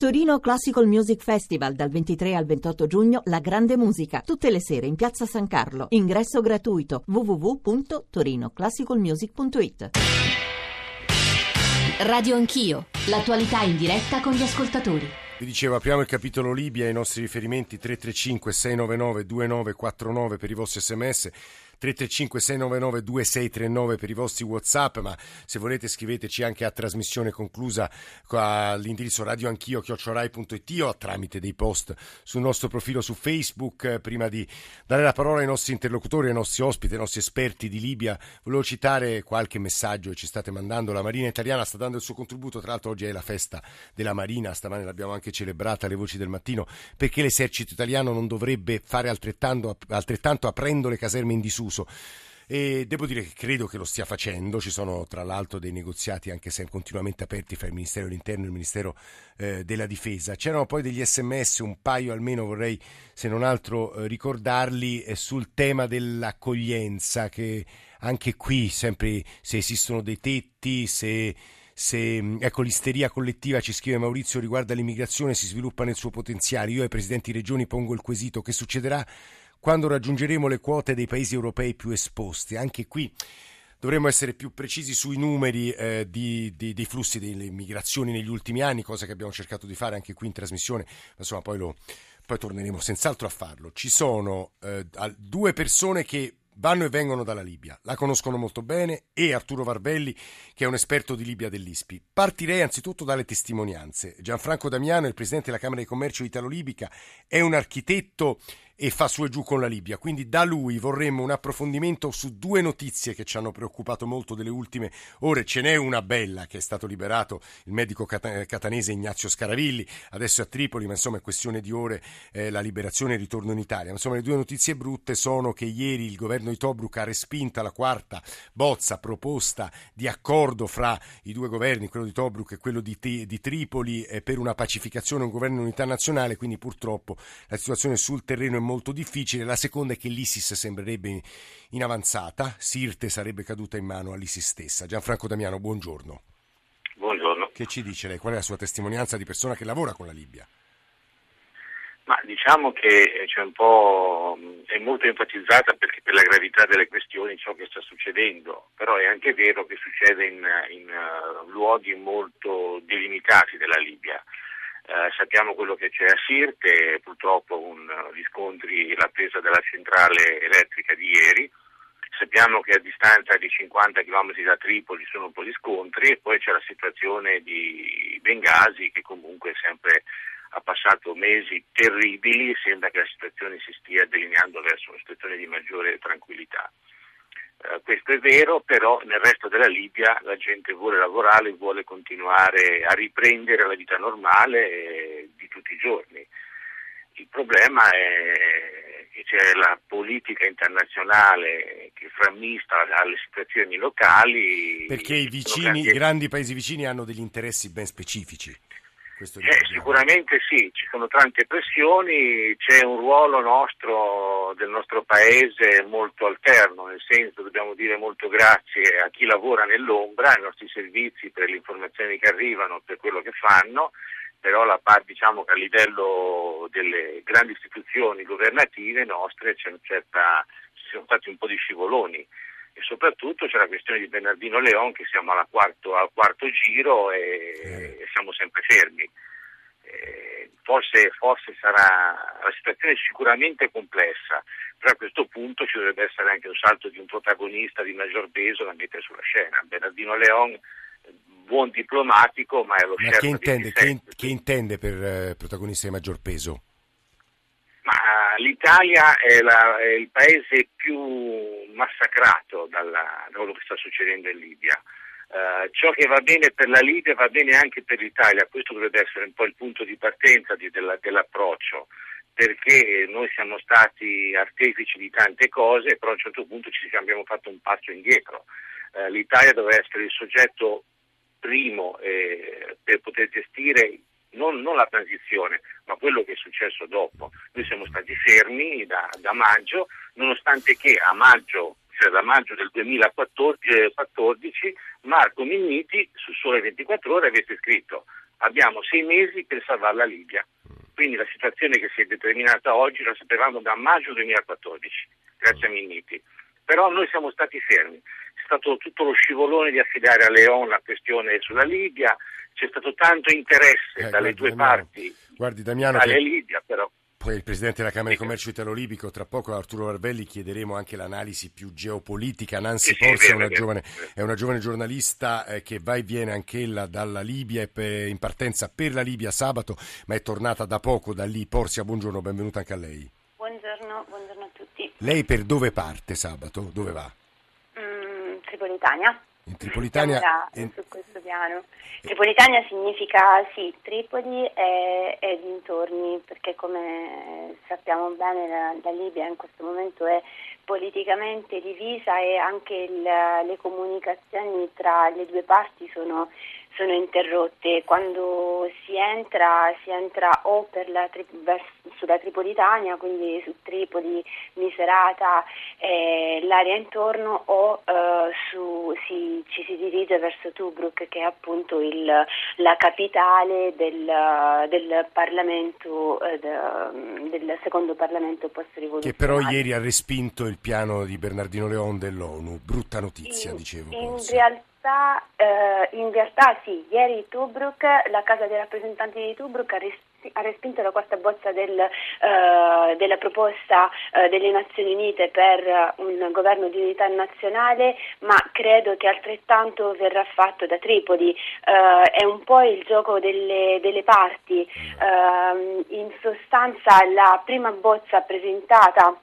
Torino Classical Music Festival dal 23 al 28 giugno La Grande Musica, tutte le sere in Piazza San Carlo. Ingresso gratuito www.torinoclassicalmusic.it. Radio Anch'io, l'attualità in diretta con gli ascoltatori. Vi dicevo, apriamo il capitolo Libia, i nostri riferimenti 335 699 2949 per i vostri sms. 335 699 2639 per i vostri whatsapp ma se volete scriveteci anche a trasmissione conclusa all'indirizzo radioanchio chiocciorai.it o tramite dei post sul nostro profilo su Facebook. Prima di dare la parola ai nostri interlocutori, ai nostri ospiti, ai nostri esperti di Libia volevo citare qualche messaggio che ci state mandando. La Marina italiana sta dando il suo contributo tra l'altro oggi è la festa della Marina stamane l'abbiamo anche celebrata alle voci del mattino perché l'esercito italiano non dovrebbe fare altrettanto, altrettanto aprendo le caserme in disuso disuso. E devo dire che credo che lo stia facendo, ci sono tra l'altro dei negoziati anche se continuamente aperti fra il Ministero dell'Interno e il Ministero eh, della Difesa. C'erano poi degli sms, un paio almeno vorrei se non altro eh, ricordarli eh, sul tema dell'accoglienza che anche qui sempre se esistono dei tetti, se se ecco, l'isteria collettiva, ci scrive Maurizio, riguarda l'immigrazione, si sviluppa nel suo potenziale. Io ai presidenti regioni pongo il quesito che succederà quando raggiungeremo le quote dei paesi europei più esposti. Anche qui dovremmo essere più precisi sui numeri eh, di, di, dei flussi delle migrazioni negli ultimi anni, cosa che abbiamo cercato di fare anche qui in trasmissione, ma insomma poi, lo, poi torneremo senz'altro a farlo. Ci sono eh, due persone che vanno e vengono dalla Libia, la conoscono molto bene e Arturo Varbelli che è un esperto di Libia dell'ISPI. Partirei anzitutto dalle testimonianze. Gianfranco Damiano, il presidente della Camera di Commercio Italo-Libica, è un architetto e fa su e giù con la Libia. Quindi da lui vorremmo un approfondimento su due notizie che ci hanno preoccupato molto delle ultime ore. Ce n'è una bella che è stato liberato il medico catanese Ignazio Scaravilli, adesso è a Tripoli, ma insomma è questione di ore eh, la liberazione e il ritorno in Italia. Ma, insomma le due notizie brutte sono che ieri il governo di Tobruk ha respinta la quarta bozza proposta di accordo fra i due governi, quello di Tobruk e quello di, di Tripoli, eh, per una pacificazione, un governo di unità nazionale, quindi purtroppo la situazione sul terreno è molto difficile. La seconda è che l'ISIS sembrerebbe in avanzata, Sirte sarebbe caduta in mano all'ISIS stessa. Gianfranco Damiano, buongiorno. Buongiorno. Che ci dice lei? Qual è la sua testimonianza di persona che lavora con la Libia? Ma diciamo che c'è un po', è molto enfatizzata perché per la gravità delle questioni ciò che sta succedendo, però è anche vero che succede in, in uh, luoghi molto delimitati della Libia. Eh, sappiamo quello che c'è a Sirte, purtroppo un, gli scontri, la presa della centrale elettrica di ieri, sappiamo che a distanza di 50 km da Tripoli sono un po' di scontri e poi c'è la situazione di Bengasi che comunque sempre ha passato mesi terribili, sembra che la situazione si stia delineando verso una situazione di maggiore tranquillità. Eh, questo è vero, però nel resto della Libia la gente vuole lavorare, vuole continuare a riprendere la vita normale eh, di tutti i giorni. Il problema è che c'è la politica internazionale che frammista alle situazioni locali. Perché i, vicini, i grandi paesi vicini hanno degli interessi ben specifici. Eh, sicuramente sì, ci sono tante pressioni, c'è un ruolo nostro, del nostro paese molto alterno, nel senso dobbiamo dire molto grazie a chi lavora nell'ombra, ai nostri servizi per le informazioni che arrivano, per quello che fanno, però la parte diciamo che a livello delle grandi istituzioni governative nostre certa, ci sono stati un po' di scivoloni e soprattutto c'è la questione di Bernardino Leon che siamo quarto, al quarto giro e, e, siamo sempre fermi. E forse, forse sarà la situazione sicuramente complessa, però a questo punto ci dovrebbe essere anche un salto di un protagonista di maggior peso da mettere sulla scena. Bernardino Leon buon diplomatico, ma è lo ma che intende, che, che intende, per eh, protagonista di maggior peso? Ma l'Italia è, la, è il paese più massacrato dalla, da quello che sta succedendo in Libia. Uh, ciò che va bene per la Libia va bene anche per l'Italia, questo dovrebbe essere un po' il punto di partenza di, della, dell'approccio, perché noi siamo stati artefici di tante cose, però a un certo punto ci abbiamo fatto un passo indietro. Uh, L'Italia doveva essere il soggetto primo eh, per poter gestire non, non, la transizione, ma quello che è successo dopo. Noi siamo stati fermi da, da maggio, nonostante che a maggio, da maggio del 2014, Marco Minniti su Sole 24 Ore avesse scritto abbiamo sei mesi per salvare la Libia. Quindi la situazione che si è determinata oggi la sapevamo da maggio 2014, grazie a Minniti. Però noi siamo stati fermi, c'è stato tutto lo scivolone di affidare a Leon la questione sulla Libia, c'è stato tanto interesse eh, dalle due Damiano, parti, guardi Damiano, che... Libia però. Poi il Presidente della Camera di Commercio Italo-Libico, tra poco a Arturo Varvelli chiederemo anche l'analisi più geopolitica. Nancy Porzi è, una giovane, è una giovane giornalista eh, che va e viene anch'ella dalla Libia pe- in partenza per la Libia sabato, ma è tornata da poco da lì. Porzia, buongiorno, benvenuta anche a lei. Buongiorno, buongiorno a tutti. Lei per dove parte sabato? Dove va? Mm, Tripolitania. In Tripolitania? E- su questo piano. Tripolitania significa sì, Tripoli e, e dintorni, perché come sappiamo bene la, la Libia in questo momento è politicamente divisa e anche il- le comunicazioni tra le due parti sono, sono interrotte. Quando si entra, si entra o per la tri- sulla Tripolitania, quindi su Tripoli, Miserata e l'area intorno, o eh, su- si- ci si dirige verso Tobruk, che è appunto il- la capitale del, del Parlamento, eh, de- del secondo Parlamento Che post-rivoluzionario. però ieri ha respinto il piano di Bernardino Leon dell'ONU. Brutta notizia, In- dicevo. In Porzia. Realtà, eh, in realtà sì, ieri Tobruk, la Casa dei rappresentanti di Tobruk ha, res- ha respinto la quarta bozza del, eh, della proposta eh, delle Nazioni Unite per un governo di unità nazionale, ma credo che altrettanto verrà fatto da Tripoli. Eh, è un po' il gioco delle, delle parti. Ehm, in sostanza la prima bozza presentata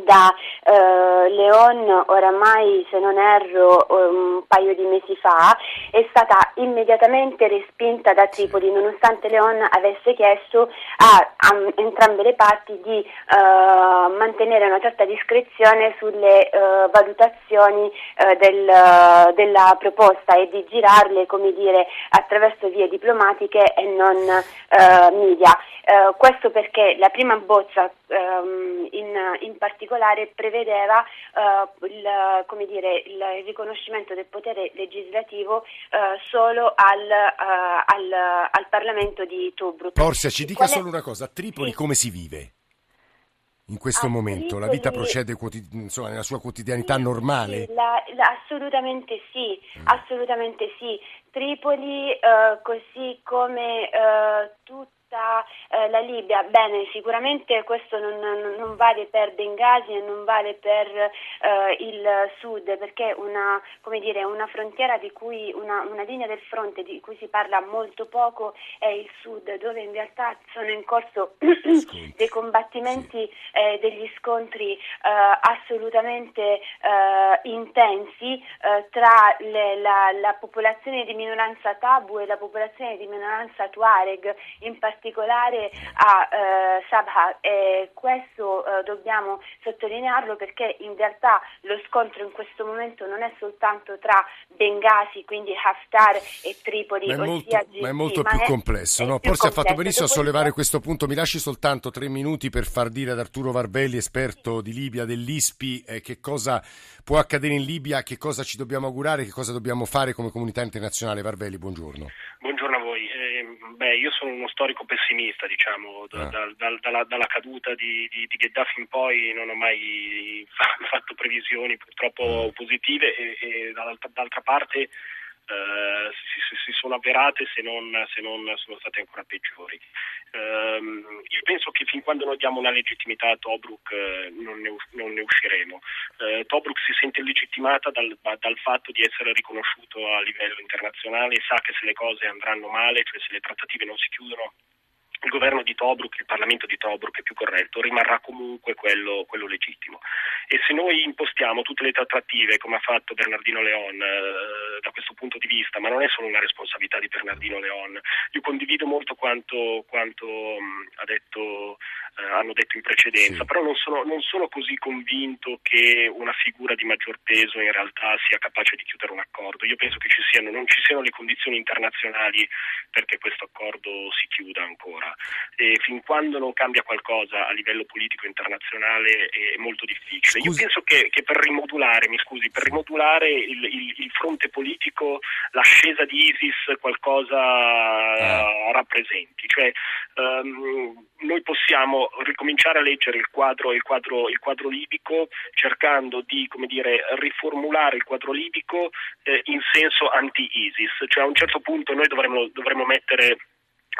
da eh, Leon oramai se non erro un paio di mesi fa è stata immediatamente respinta da Tripoli nonostante Leon avesse chiesto a, a entrambe le parti di eh, mantenere una certa discrezione sulle eh, valutazioni eh, del- della proposta e di girarle come dire attraverso vie diplomatiche e non eh, media. Eh, questo perché la prima bozza ehm, in, in particolare prevedeva eh, il, come dire, il riconoscimento del potere legislativo eh, solo al, eh, al, al Parlamento di Tobruk. Porcia, ci dica Qual è- solo una cosa, a Tripoli Sì. come si vive? In questo A momento la vita procede insomma, nella sua quotidianità Sì, normale? la- la- assolutamente sì, Mm. assolutamente sì. Tripoli, eh, così come eh, tutta eh, la Libia, bene, sicuramente questo non, non- vale per Benghazi e non vale per eh, il sud, perché una, come dire, una frontiera di cui, una, una linea del fronte di cui si parla molto poco è il sud, dove in realtà sono in corso dei combattimenti, eh, degli scontri eh, assolutamente eh, intensi eh, tra le- la, la popolazione di minoranza Tabu e la popolazione di minoranza Tuareg, in particolare a eh, Sabha. E questo eh, dobbiamo sottolinearlo perché in realtà lo scontro in questo momento non è soltanto tra Benghazi, quindi Haftar e Tripoli, Ma è molto, ossia ma è molto ma più è- complesso. è No? più Forse ha fatto complesso. benissimo a sollevare questo punto. Mi lasci soltanto tre minuti per far dire ad Arturo Varvelli, esperto di Libia dell'ISPI, eh, che cosa può accadere in Libia, che cosa ci dobbiamo augurare, che cosa dobbiamo fare come comunità internazionale. Varvelli, buongiorno. Buongiorno beh, io sono uno storico pessimista, diciamo, da- Ah. dal- dal- dalla, dalla caduta di, di- di Gheddafi in poi non ho mai fa- fatto previsioni purtroppo positive e, e dall'altra, d'altra parte eh, si, si- sono avverate se non, se non sono state ancora peggiori. Ehm, io penso che fin quando noi diamo una legittimità a Tobruk eh, non, ne, non ne usciremo. Eh, Tobruk si sente legittimata dal, da- dal fatto di essere riconosciuto a livello internazionale, sa che se le cose andranno male, cioè se le trattative non si chiudono, il governo di Tobruk, il Parlamento di Tobruk è più corretto, rimarrà comunque quello, quello legittimo. E se noi impostiamo tutte le trattative come ha fatto Bernardino Leon eh, da questo punto vista, ma non è solo una responsabilità di Bernardino Leon, io condivido molto quanto, quanto mh, ha detto, eh, hanno detto in precedenza, Sì. però non sono, non sono così convinto che una figura di maggior peso in realtà sia capace di chiudere un accordo. Io penso che ci siano, non ci siano le condizioni internazionali perché questo accordo si chiuda ancora. e fin quando non cambia qualcosa a livello politico internazionale è molto difficile. Scusi. Io penso che, che, per rimodulare, mi scusi, per rimodulare il, il, il fronte politico l'ascesa di ISIS qualcosa eh. rappresenti, cioè um, noi possiamo ricominciare a leggere il quadro, il quadro, il quadro libico cercando di dire, riformulare il quadro libico eh, in senso anti-ISIS, cioè a un certo punto noi dovremmo, dovremmo mettere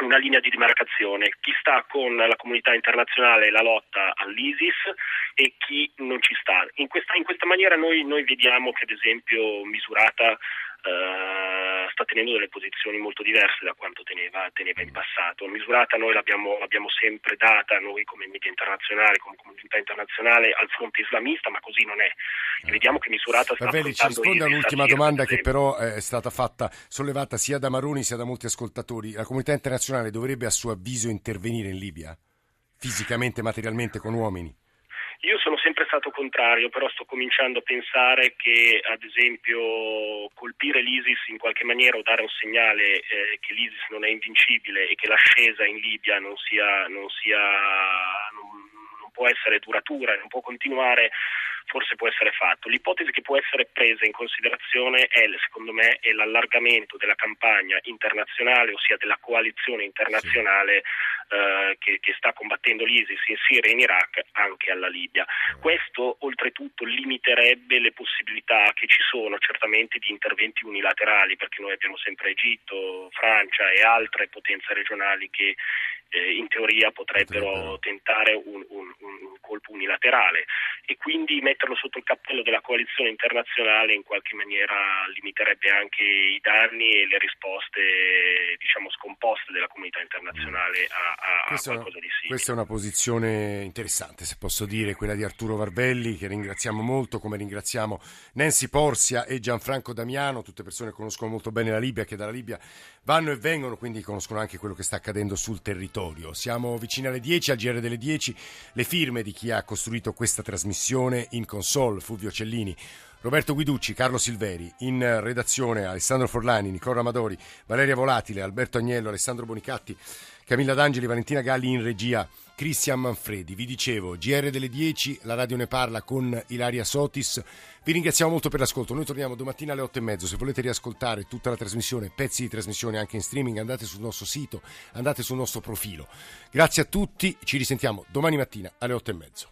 una linea di demarcazione, chi sta con la comunità internazionale e la lotta all'ISIS e chi non ci sta. In questa, in questa maniera noi, noi, vediamo che ad esempio misurata Uh, sta tenendo delle posizioni molto diverse da quanto teneva, teneva in passato. Misurata noi l'abbiamo, l'abbiamo, sempre data, noi come media internazionale, come comunità internazionale, al fronte islamista, ma così non è. E vediamo che Misurata sta Ravelli, ci risponde all'ultima domanda che però è stata fatta, sollevata sia da Maroni sia da molti ascoltatori. La comunità internazionale dovrebbe a suo avviso intervenire in Libia? Fisicamente, materialmente, con uomini? Io sono sempre stato contrario, però sto cominciando a pensare che, ad esempio, colpire l'ISIS in qualche maniera o dare un segnale eh, che l'ISIS non è invincibile e che l'ascesa in Libia non, sia, non, sia, non, non può essere duratura, non può continuare forse può essere fatto. L'ipotesi che può essere presa in considerazione è, secondo me, è l'allargamento della campagna internazionale, ossia della coalizione internazionale sì. eh, che, che, sta combattendo l'ISIS in Siria e in Iraq anche alla Libia. Mm. Questo oltretutto limiterebbe le possibilità che ci sono certamente di interventi unilaterali, perché noi abbiamo sempre Egitto, Francia e altre potenze regionali che eh, in teoria potrebbero tentare un, un, un, colpo unilaterale e quindi metterlo sotto il cappello della coalizione internazionale in qualche maniera limiterebbe anche i danni e le risposte diciamo scomposte della comunità internazionale a, a, a qualcosa di simile. Questa è una posizione interessante, se posso dire, quella di Arturo Varvelli che ringraziamo molto, come ringraziamo Nancy Porsia e Gianfranco Damiano, tutte persone che conoscono molto bene la Libia, che dalla Libia vanno e vengono, quindi conoscono anche quello che sta accadendo sul territorio. Siamo vicini alle 10, al GR delle 10, le firme di chi ha costruito questa trasmissione in console, Fulvio Cellini. Roberto Guiducci, Carlo Silveri, in redazione Alessandro Forlani, Nicola Amadori, Valeria Volatile, Alberto Agnello, Alessandro Bonicatti, Camilla D'Angeli, Valentina Galli in regia, Cristian Manfredi. Vi dicevo, GR delle 10, la radio ne parla con Ilaria Sotis. Vi ringraziamo molto per l'ascolto. Noi torniamo domattina alle 8 e mezzo. Se volete riascoltare tutta la trasmissione, pezzi di trasmissione anche in streaming, andate sul nostro sito, andate sul nostro profilo. Grazie a tutti, ci risentiamo domani mattina alle 8 e mezzo.